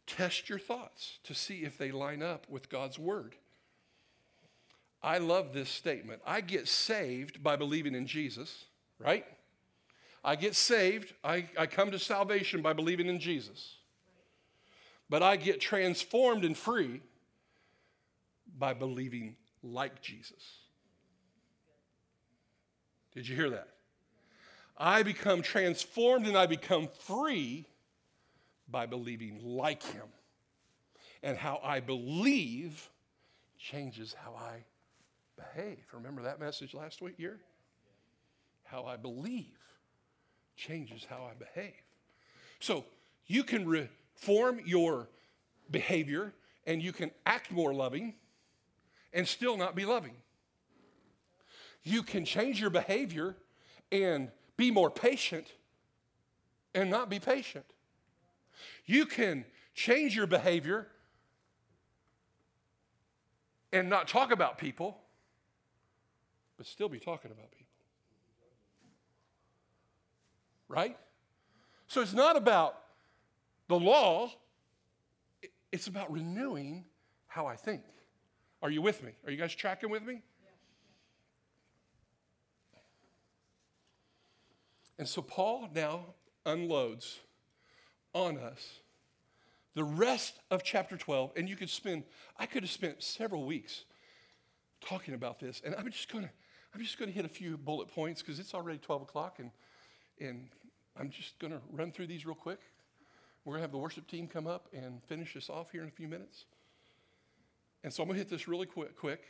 test your thoughts to see if they line up with God's Word. I love this statement. I get saved by believing in Jesus, right? I get saved, I, I come to salvation by believing in Jesus but I get transformed and free by believing like Jesus. Did you hear that? I become transformed and I become free by believing like Him. And how I believe changes how I behave. Remember that message last week, year? How I believe changes how I behave. So you can reform your behavior and you can act more loving and still not be loving. You can change your behavior and be more patient and not be patient. You can change your behavior and not talk about people, but still be talking about people. Right? So it's not about the law, it's about renewing how I think. Are you with me? Are you guys tracking with me? And so Paul now unloads on us the rest of chapter 12. And you could spend, I could have spent several weeks talking about this. And I'm just to, I'm just to hit a few bullet points because it's already 12 o'clock. And, and I'm just going to run through these real quick. We're going to have the worship team come up and finish this off here in a few minutes. And so I'm going to hit this really quick. quick.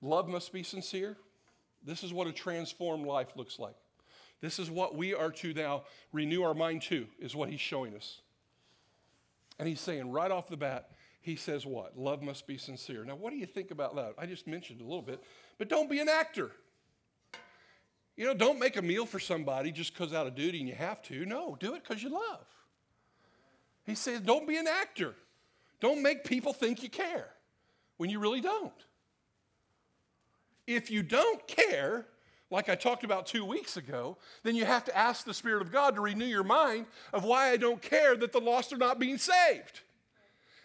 Love must be sincere. This is what a transformed life looks like. This is what we are to now renew our mind to, is what he's showing us. And he's saying right off the bat, he says what? Love must be sincere. Now, what do you think about that? I just mentioned a little bit, but don't be an actor. You know, don't make a meal for somebody just because out of duty and you have to. No, do it because you love. He says, don't be an actor. Don't make people think you care when you really don't. If you don't care, like I talked about two weeks ago, then you have to ask the Spirit of God to renew your mind of why I don't care that the lost are not being saved.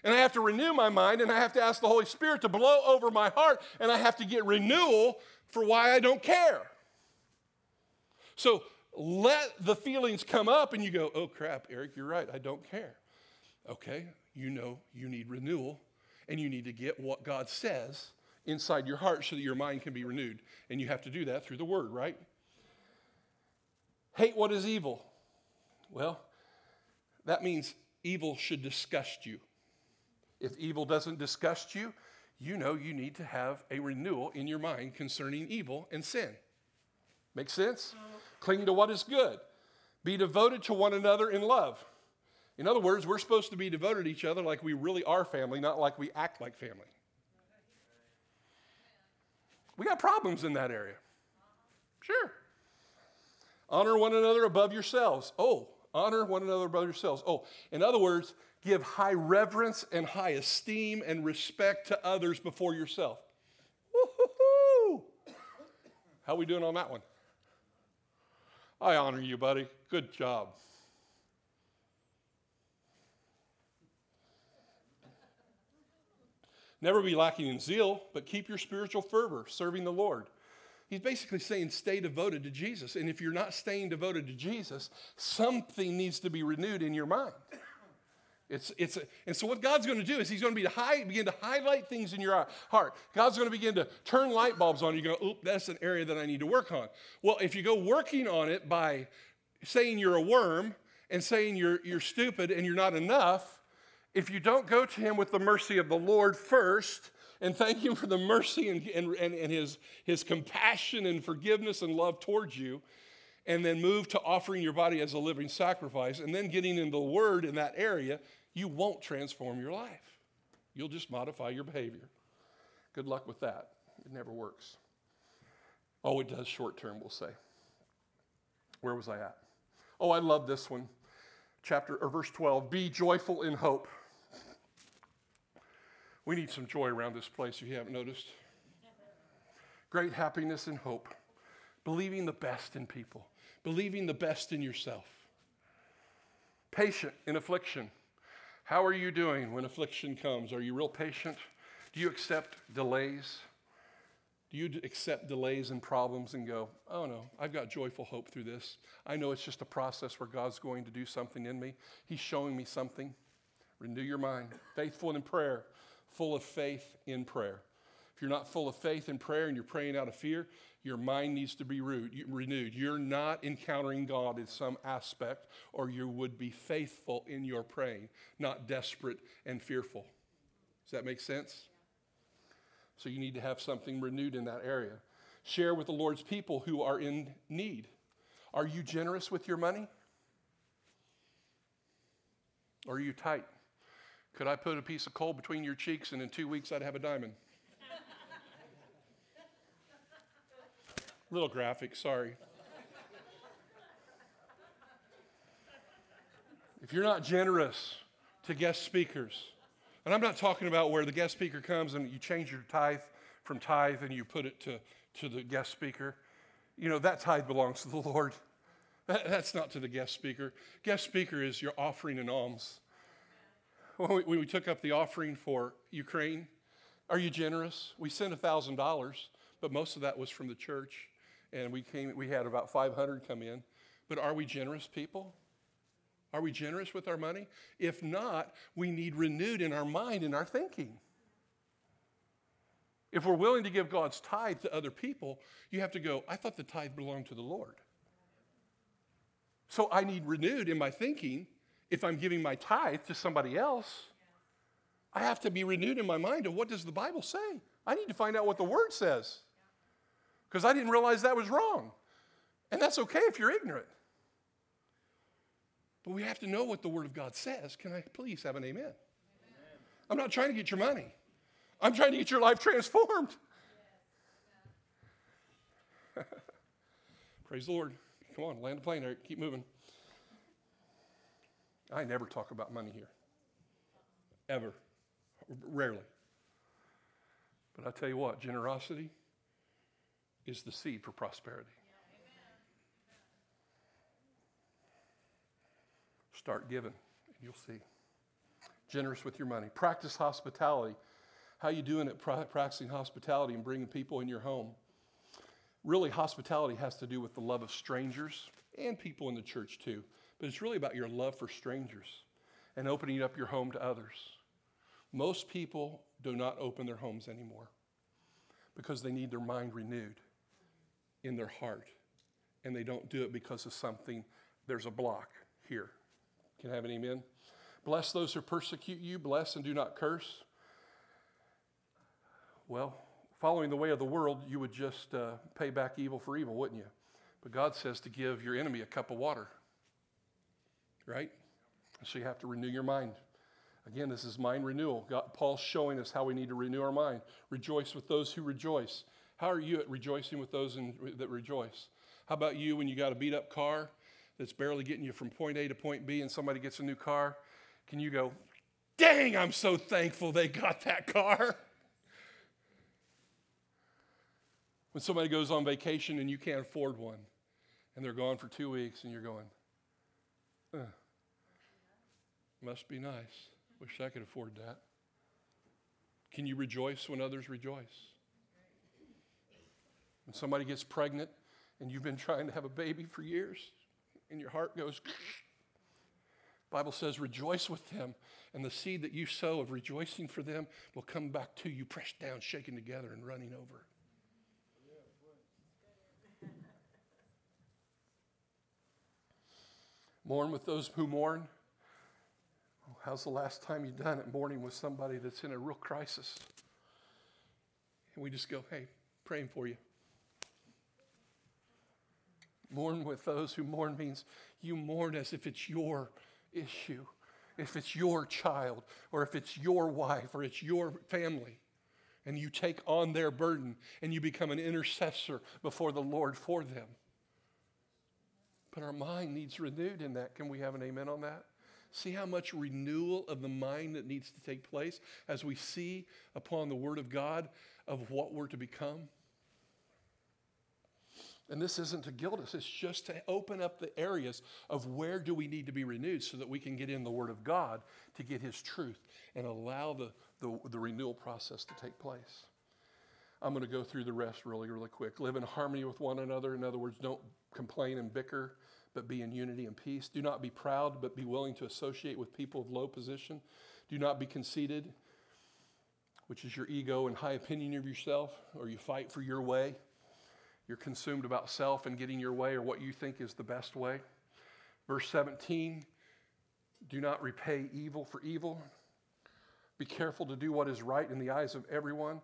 And I have to renew my mind, and I have to ask the Holy Spirit to blow over my heart, and I have to get renewal for why I don't care. So let the feelings come up, and you go, oh crap, Eric, you're right, I don't care. Okay, you know you need renewal, and you need to get what God says inside your heart so that your mind can be renewed. And you have to do that through the word, right? Hate what is evil. Well, that means evil should disgust you. If evil doesn't disgust you, you know you need to have a renewal in your mind concerning evil and sin. Make sense? Cling to what is good. Be devoted to one another in love. In other words, we're supposed to be devoted to each other like we really are family, not like we act like family. We got problems in that area. Sure. Honor one another above yourselves. Oh, honor one another above yourselves. Oh, in other words, give high reverence and high esteem and respect to others before yourself. Woo-hoo-hoo. How we doing on that one? I honor you, buddy. Good job. Never be lacking in zeal, but keep your spiritual fervor, serving the Lord. He's basically saying stay devoted to Jesus. And if you're not staying devoted to Jesus, something needs to be renewed in your mind. It's, it's, and so what God's going to do is He's going to be to high, begin to highlight things in your heart. God's going to begin to turn light bulbs on. You're go, oop, that's an area that I need to work on. Well, if you go working on it by saying you're a worm and saying you're, you're stupid and you're not enough, if you don't go to him with the mercy of the Lord first and thank him for the mercy and, and, and, and his, his compassion and forgiveness and love towards you, and then move to offering your body as a living sacrifice, and then getting into the word in that area, you won't transform your life. You'll just modify your behavior. Good luck with that. It never works. Oh, it does short term, we'll say. Where was I at? Oh, I love this one. Chapter or verse 12. Be joyful in hope. We need some joy around this place if you haven't noticed. Great happiness and hope. Believing the best in people, believing the best in yourself. Patient in affliction. How are you doing when affliction comes? Are you real patient? Do you accept delays? Do you accept delays and problems and go, oh no, I've got joyful hope through this? I know it's just a process where God's going to do something in me. He's showing me something. Renew your mind. Faithful in prayer full of faith in prayer. If you're not full of faith in prayer and you're praying out of fear, your mind needs to be renewed. You're not encountering God in some aspect, or you would be faithful in your praying, not desperate and fearful. Does that make sense? So you need to have something renewed in that area. Share with the Lord's people who are in need. Are you generous with your money? Or are you tight? Could I put a piece of coal between your cheeks and in two weeks I'd have a diamond? Little graphic, sorry. If you're not generous to guest speakers, and I'm not talking about where the guest speaker comes and you change your tithe from tithe and you put it to, to the guest speaker. You know, that tithe belongs to the Lord. That, that's not to the guest speaker. Guest speaker is your offering and alms. When we, when we took up the offering for Ukraine, are you generous? We sent $1,000, but most of that was from the church. And we, came, we had about 500 come in. But are we generous people? Are we generous with our money? If not, we need renewed in our mind and our thinking. If we're willing to give God's tithe to other people, you have to go, I thought the tithe belonged to the Lord. So I need renewed in my thinking. If I'm giving my tithe to somebody else, I have to be renewed in my mind of what does the Bible say? I need to find out what the Word says. Because I didn't realize that was wrong. And that's okay if you're ignorant. But we have to know what the Word of God says. Can I please have an amen? amen? I'm not trying to get your money, I'm trying to get your life transformed. (laughs) Praise the Lord. Come on, land the plane, Eric. Keep moving. I never talk about money here. Ever. Rarely. But I tell you what, generosity is the seed for prosperity. Start giving, and you'll see. Generous with your money. Practice hospitality. How you doing at practicing hospitality and bringing people in your home? Really, hospitality has to do with the love of strangers and people in the church too. But it's really about your love for strangers and opening up your home to others. Most people do not open their homes anymore because they need their mind renewed in their heart. And they don't do it because of something, there's a block here. Can I have an amen? Bless those who persecute you, bless and do not curse. Well, following the way of the world, you would just uh, pay back evil for evil, wouldn't you? But God says to give your enemy a cup of water, right? So you have to renew your mind. Again, this is mind renewal. God, Paul's showing us how we need to renew our mind. Rejoice with those who rejoice. How are you at rejoicing with those in, that rejoice? How about you when you got a beat up car that's barely getting you from point A to point B and somebody gets a new car, can you go, dang, I'm so thankful they got that car? When somebody goes on vacation and you can't afford one and they're gone for two weeks and you're going, must be nice. Wish I could afford that. Can you rejoice when others rejoice? When somebody gets pregnant and you've been trying to have a baby for years, and your heart goes, (sniffs) Bible says, rejoice with them, and the seed that you sow of rejoicing for them will come back to you, pressed down, shaken together, and running over. (laughs) Mourn with those who mourn. Oh, how's the last time you done it? Mourning with somebody that's in a real crisis. And we just go, hey, praying for you. Mourn with those who mourn means you mourn as if it's your issue, if it's your child, or if it's your wife, or it's your family. And you take on their burden and you become an intercessor before the Lord for them. But our mind needs renewed in that. Can we have an amen on that? See how much renewal of the mind that needs to take place as we see upon the Word of God of what we're to become? And this isn't to guilt us, it's just to open up the areas of where do we need to be renewed so that we can get in the Word of God to get His truth and allow the, the, the renewal process to take place. I'm going to go through the rest really, really quick. Live in harmony with one another. In other words, don't complain and bicker, but be in unity and peace. Do not be proud, but be willing to associate with people of low position. Do not be conceited, which is your ego and high opinion of yourself, or you fight for your way. You're consumed about self and getting your way or what you think is the best way. Verse 17 do not repay evil for evil. Be careful to do what is right in the eyes of everyone.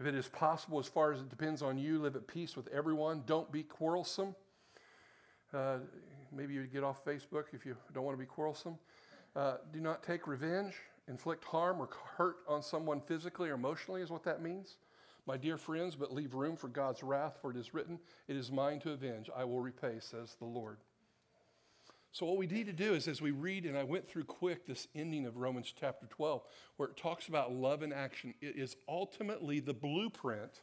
If it is possible, as far as it depends on you, live at peace with everyone. Don't be quarrelsome. Uh, maybe you get off Facebook if you don't want to be quarrelsome. Uh, do not take revenge, inflict harm or hurt on someone physically or emotionally, is what that means. My dear friends, but leave room for God's wrath, for it is written, It is mine to avenge, I will repay, says the Lord. So, what we need to do is, as we read, and I went through quick this ending of Romans chapter 12, where it talks about love and action, it is ultimately the blueprint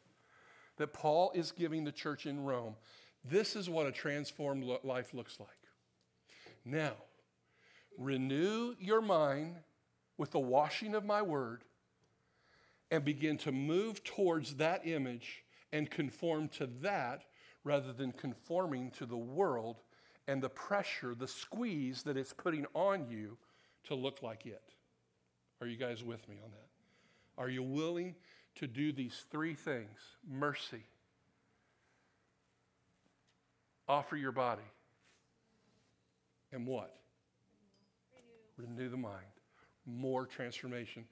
that Paul is giving the church in Rome. This is what a transformed life looks like. Now, renew your mind with the washing of my word and begin to move towards that image and conform to that rather than conforming to the world and the pressure, the squeeze that it's putting on you to look like it. Are you guys with me on that? Are you willing to do these three things mercy, offer your body, and what? Renew the mind. More transformation.